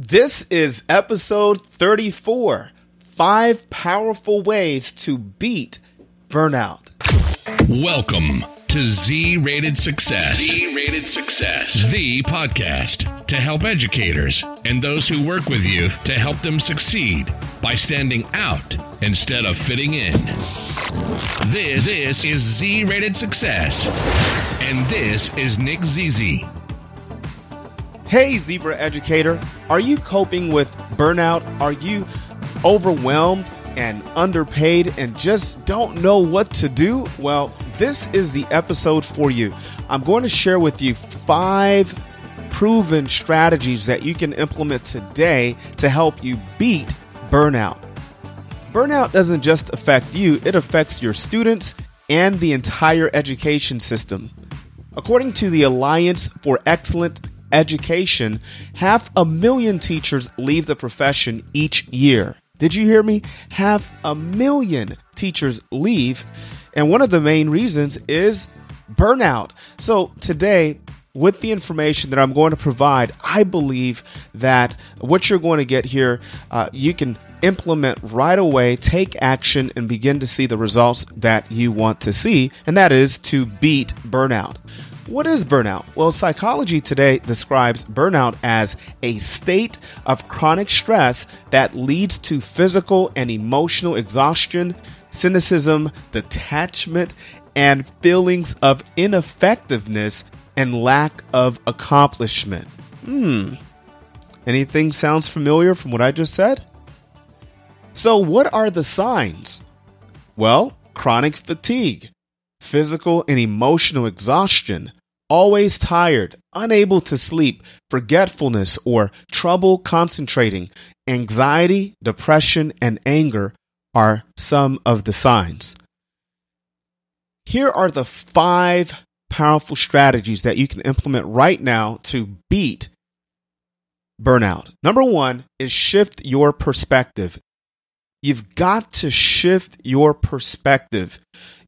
This is episode 34 Five Powerful Ways to Beat Burnout. Welcome to Z Rated Success, Z-rated success. the podcast to help educators and those who work with youth to help them succeed by standing out instead of fitting in. This, this is Z Rated Success, and this is Nick Zizi. Hey, Zebra Educator, are you coping with burnout? Are you overwhelmed and underpaid and just don't know what to do? Well, this is the episode for you. I'm going to share with you five proven strategies that you can implement today to help you beat burnout. Burnout doesn't just affect you, it affects your students and the entire education system. According to the Alliance for Excellent Education, half a million teachers leave the profession each year. Did you hear me? Half a million teachers leave, and one of the main reasons is burnout. So, today, with the information that I'm going to provide, I believe that what you're going to get here, uh, you can implement right away, take action, and begin to see the results that you want to see, and that is to beat burnout. What is burnout? Well, psychology today describes burnout as a state of chronic stress that leads to physical and emotional exhaustion, cynicism, detachment, and feelings of ineffectiveness and lack of accomplishment. Hmm. Anything sounds familiar from what I just said? So, what are the signs? Well, chronic fatigue, physical and emotional exhaustion, always tired, unable to sleep, forgetfulness, or trouble concentrating, anxiety, depression, and anger are some of the signs. Here are the five powerful strategies that you can implement right now to beat burnout. Number one is shift your perspective. You've got to shift your perspective.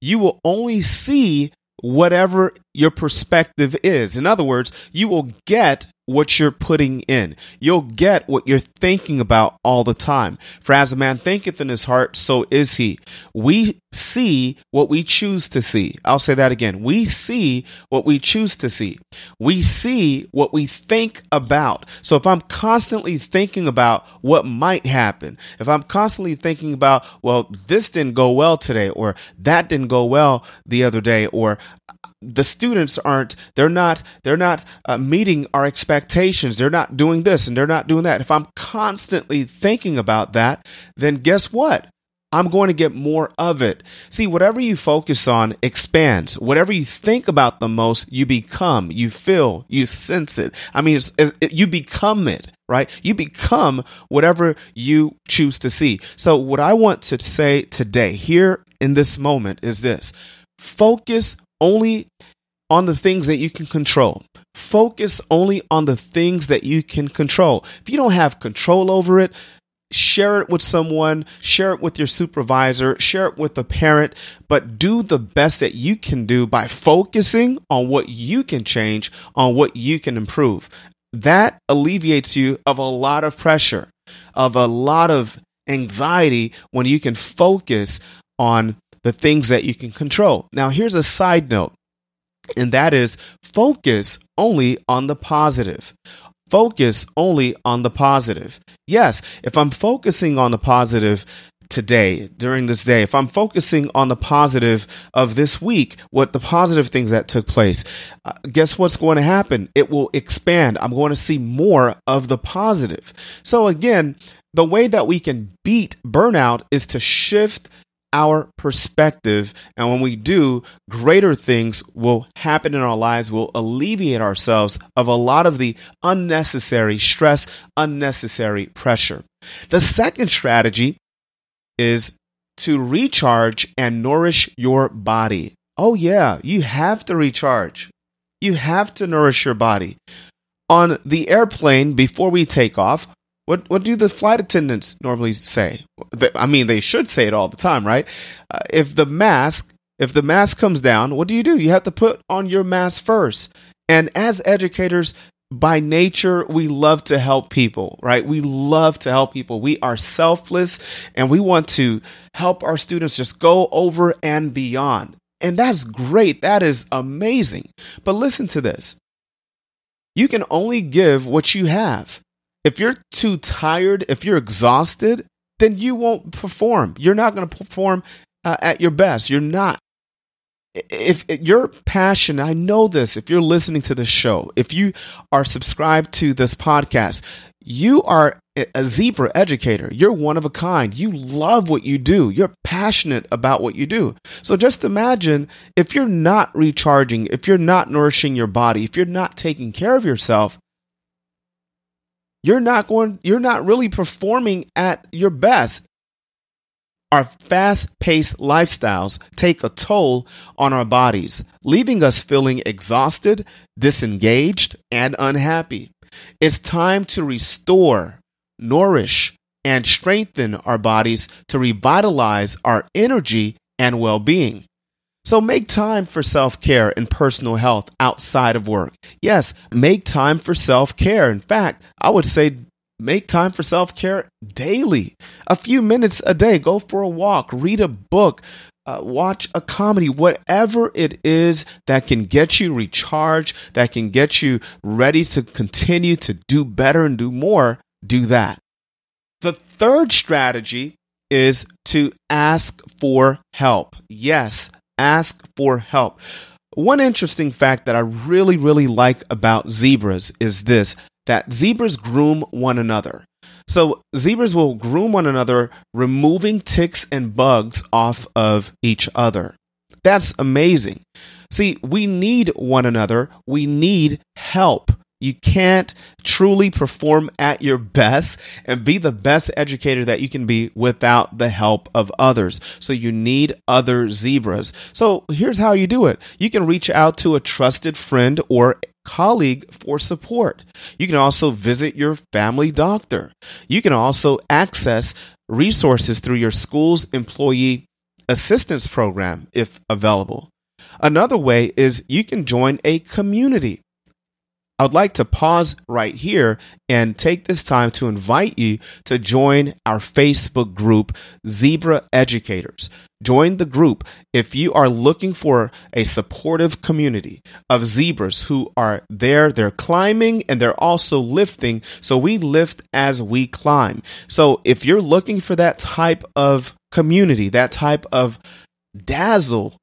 You will only see whatever your perspective is. In other words, you will get what you're putting in. You'll get what you're thinking about all the time. For as a man thinketh in his heart, so is he. We see what we choose to see. I'll say that again. We see what we choose to see. We see what we think about. So if I'm constantly thinking about what might happen, if I'm constantly thinking about, well, this didn't go well today, or that didn't go well the other day, or the students aren't they're not they're not uh, meeting our expectations they're not doing this and they're not doing that. If i'm constantly thinking about that then guess what? I'm going to get more of it. See whatever you focus on expands. Whatever you think about the most you become. You feel. You sense it. I mean it's, it's, it, you become it right? You become whatever you choose to see. So what i want to say today here in this moment is this. Focus only on the things that you can control. Focus only on the things that you can control. If you don't have control over it, share it with someone, share it with your supervisor, share it with a parent, but do the best that you can do by focusing on what you can change, on what you can improve. That alleviates you of a lot of pressure, of a lot of anxiety when you can focus on the things that you can control. Now, here's a side note, and that is focus only on the positive. Focus only on the positive. Yes, if I'm focusing on the positive today, during this day, if I'm focusing on the positive of this week, what the positive things that took place, uh, guess what's going to happen? It will expand. I'm going to see more of the positive. So, again, the way that we can beat burnout is to shift our perspective. And when we do, greater things will happen in our lives, will alleviate ourselves of a lot of the unnecessary stress, unnecessary pressure. The second strategy is to recharge and nourish your body. Oh, yeah, you have to recharge. You have to nourish your body. On the airplane, before we take off, what what do the flight attendants normally say? I mean, they should say it all the time, right? Uh, if the mask if the mask comes down, what do you do? You have to put on your mask first. And as educators, by nature, we love to help people, right? We love to help people. We are selfless and we want to help our students just go over and beyond. And that's great. That is amazing. But listen to this you can only give what you have. If you're too tired, if you're exhausted, then you won't perform. You're not going to perform uh, at your best. You're not if, if your passion, I know this, if you're listening to this show, if you are subscribed to this podcast, you are a zebra educator. You're one of a kind. You love what you do. You're passionate about what you do. So just imagine if you're not recharging, if you're not nourishing your body, if you're not taking care of yourself, you're not going you're not really performing at your best our fast paced lifestyles take a toll on our bodies, leaving us feeling exhausted, disengaged, and unhappy. It's time to restore, nourish, and strengthen our bodies to revitalize our energy and well being. So make time for self care and personal health outside of work. Yes, make time for self care. In fact, I would say Make time for self care daily. A few minutes a day. Go for a walk, read a book, uh, watch a comedy, whatever it is that can get you recharged, that can get you ready to continue to do better and do more, do that. The third strategy is to ask for help. Yes, ask for help. One interesting fact that I really, really like about zebras is this that zebras groom one another. So zebras will groom one another, removing ticks and bugs off of each other. That's amazing. See, we need one another. We need help. You can't truly perform at your best and be the best educator that you can be without the help of others. So you need other zebras. So here's how you do it. You can reach out to a trusted friend or colleague for support. You can also visit your family doctor. You can also access resources through your school's employee assistance program if available. Another way is you can join a community. I would like to pause right here and take this time to invite you to join our Facebook group, Zebra Educators. Join the group if you are looking for a supportive community of zebras who are there. They're climbing and they're also lifting. So we lift as we climb. So if you're looking for that type of community, that type of dazzle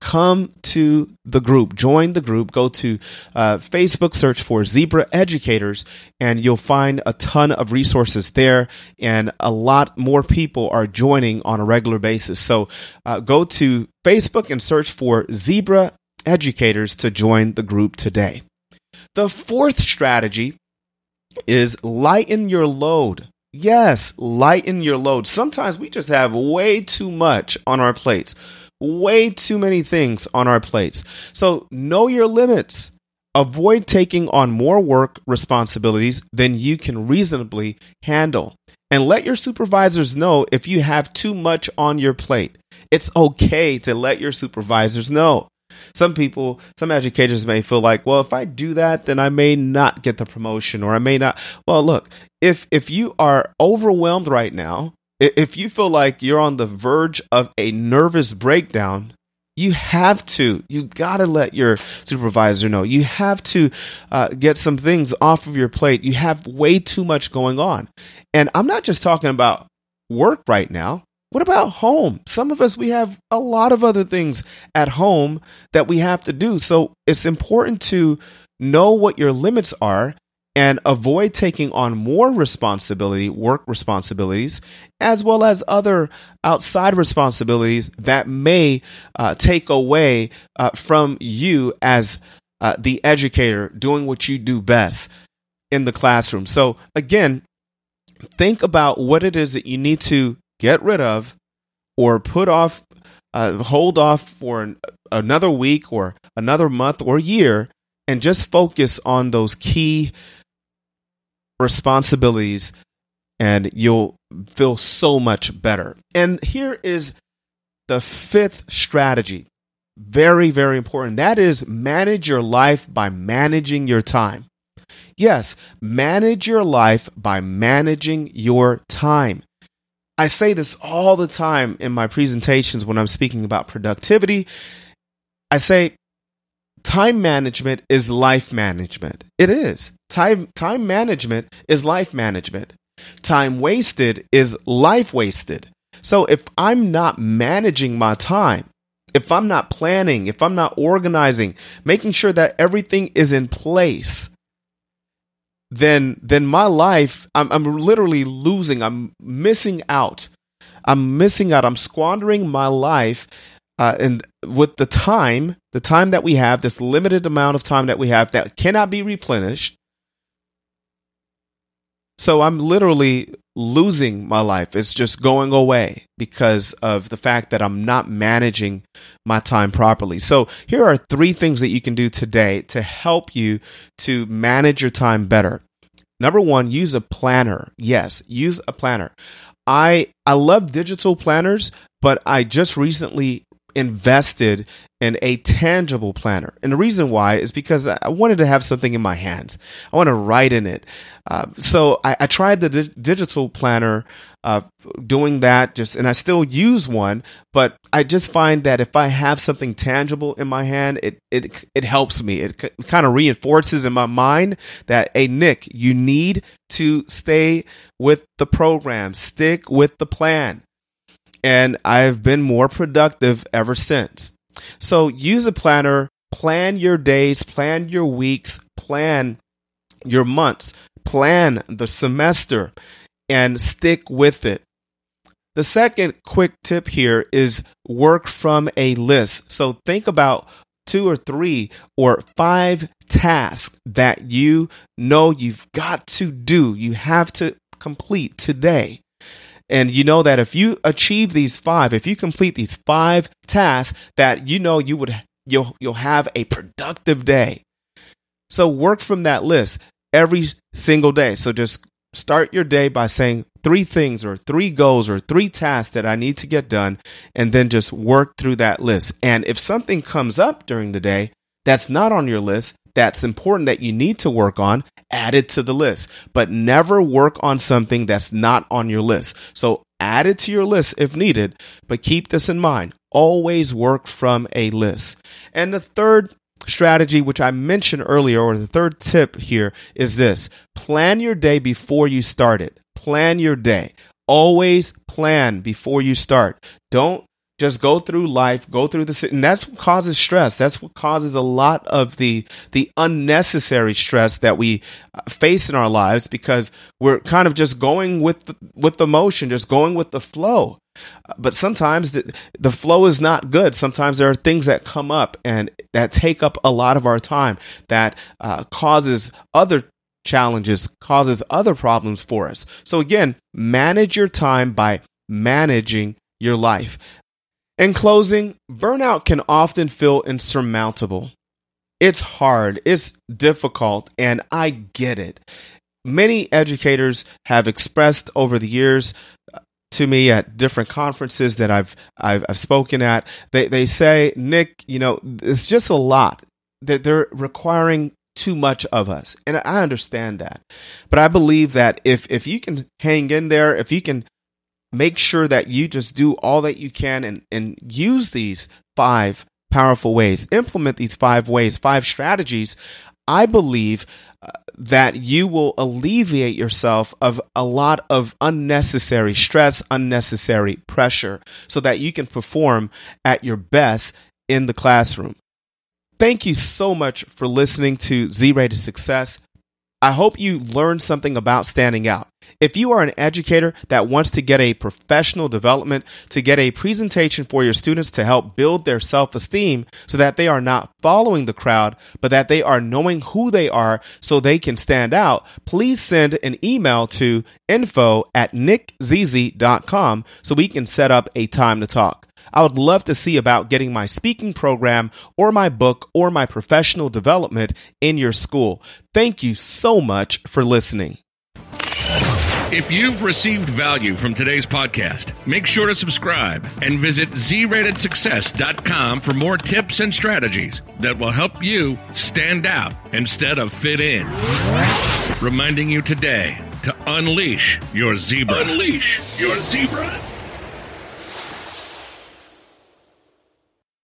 come to the group, join the group, go to uh, Facebook, search for Zebra Educators, and you'll find a ton of resources there. And a lot more people are joining on a regular basis. So uh, go to Facebook and search for Zebra Educators to join the group today. The fourth strategy is lighten your load. Yes, lighten your load. Sometimes we just have way too much on our plates way too many things on our plates. So know your limits. Avoid taking on more work responsibilities than you can reasonably handle. And let your supervisors know if you have too much on your plate. It's okay to let your supervisors know. Some people, some educators may feel like, well, if I do that, then I may not get the promotion or I may not. Well, look, if if you are overwhelmed right now if you feel like you're on the verge of a nervous breakdown, you have to, you got to let your supervisor know. You have to uh, get some things off of your plate. You have way too much going on. And I'm not just talking about work right now. What about home? Some of us, we have a lot of other things at home that we have to do. So it's important to know what your limits are and avoid taking on more responsibility, work responsibilities, as well as other outside responsibilities that may uh, take away uh, from you as uh, the educator doing what you do best in the classroom. So, again, think about what it is that you need to get rid of or put off, uh, hold off for an, another week or another month or year, and just focus on those key responsibilities and you'll feel so much better. And here is the fifth strategy. Very, very important. That is manage your life by managing your time. Yes, manage your life by managing your time. I say this all the time in my presentations when I'm speaking about productivity. I say time management is life management. It is. Time time management is life management. Time wasted is life wasted. So if I'm not managing my time, if I'm not planning, if I'm not organizing, making sure that everything is in place, then then my life I'm, I'm literally losing. I'm missing out. I'm missing out. I'm squandering my life uh, and with the time, the time that we have, this limited amount of time that we have that cannot be replenished. So I'm literally losing my life. It's just going away because of the fact that I'm not managing my time properly. So here are three things that you can do today to help you to manage your time better. Number one, use a planner. Yes, use a planner. I I love digital planners, but I just recently invested in a tangible planner. And the reason why is because I wanted to have something in my hands. I want to write in it. Uh, so I, I, tried the di- digital planner, uh, doing that just, and I still use one, but I just find that if I have something tangible in my hand, it, it, it helps me. It c- kind of reinforces in my mind that, hey, Nick, you need to stay with the program, stick with the plan and I've been more productive ever since. So use a planner, plan your days, plan your weeks, plan your months, plan the semester, and stick with it. The second quick tip here is work from a list. So think about two or three or five tasks that you know you've got to do, you have to complete today. And you know that if you achieve these five, if you complete these five tasks, that you know you would you'll you'll have a productive day. So work from that list every single day. So just start your day by saying three things or three goals or three tasks that I need to get done and then just work through that list. And if something comes up during the day that's not on your list, that's important that you need to work on, add it to the list. But never work on something that's not on your list. So add it to your list if needed, but keep this in mind. Always work from a list. And the third strategy, which I mentioned earlier, or the third tip here is this plan your day before you start it. Plan your day. Always plan before you start. Don't just go through life, go through the and that's what causes stress. That's what causes a lot of the the unnecessary stress that we uh, face in our lives because we're kind of just going with the, with the motion, just going with the flow. But sometimes the, the flow is not good. Sometimes there are things that come up and that take up a lot of our time that uh, causes other challenges, causes other problems for us. So again, manage your time by managing your life. In closing, burnout can often feel insurmountable. It's hard, it's difficult, and I get it. Many educators have expressed over the years uh, to me at different conferences that I've I've, I've spoken at. They they say, Nick, you know, it's just a lot that they're requiring too much of us, and I understand that. But I believe that if if you can hang in there, if you can make sure that you just do all that you can and, and use these five powerful ways, implement these five ways, five strategies. I believe uh, that you will alleviate yourself of a lot of unnecessary stress, unnecessary pressure, so that you can perform at your best in the classroom. Thank you so much for listening to Z Rated Success. I hope you learned something about standing out. If you are an educator that wants to get a professional development, to get a presentation for your students to help build their self esteem so that they are not following the crowd, but that they are knowing who they are so they can stand out, please send an email to info at nickzz.com so we can set up a time to talk. I would love to see about getting my speaking program or my book or my professional development in your school. Thank you so much for listening. If you've received value from today's podcast, make sure to subscribe and visit zratedsuccess.com for more tips and strategies that will help you stand out instead of fit in. Reminding you today to unleash your zebra. Unleash your zebra.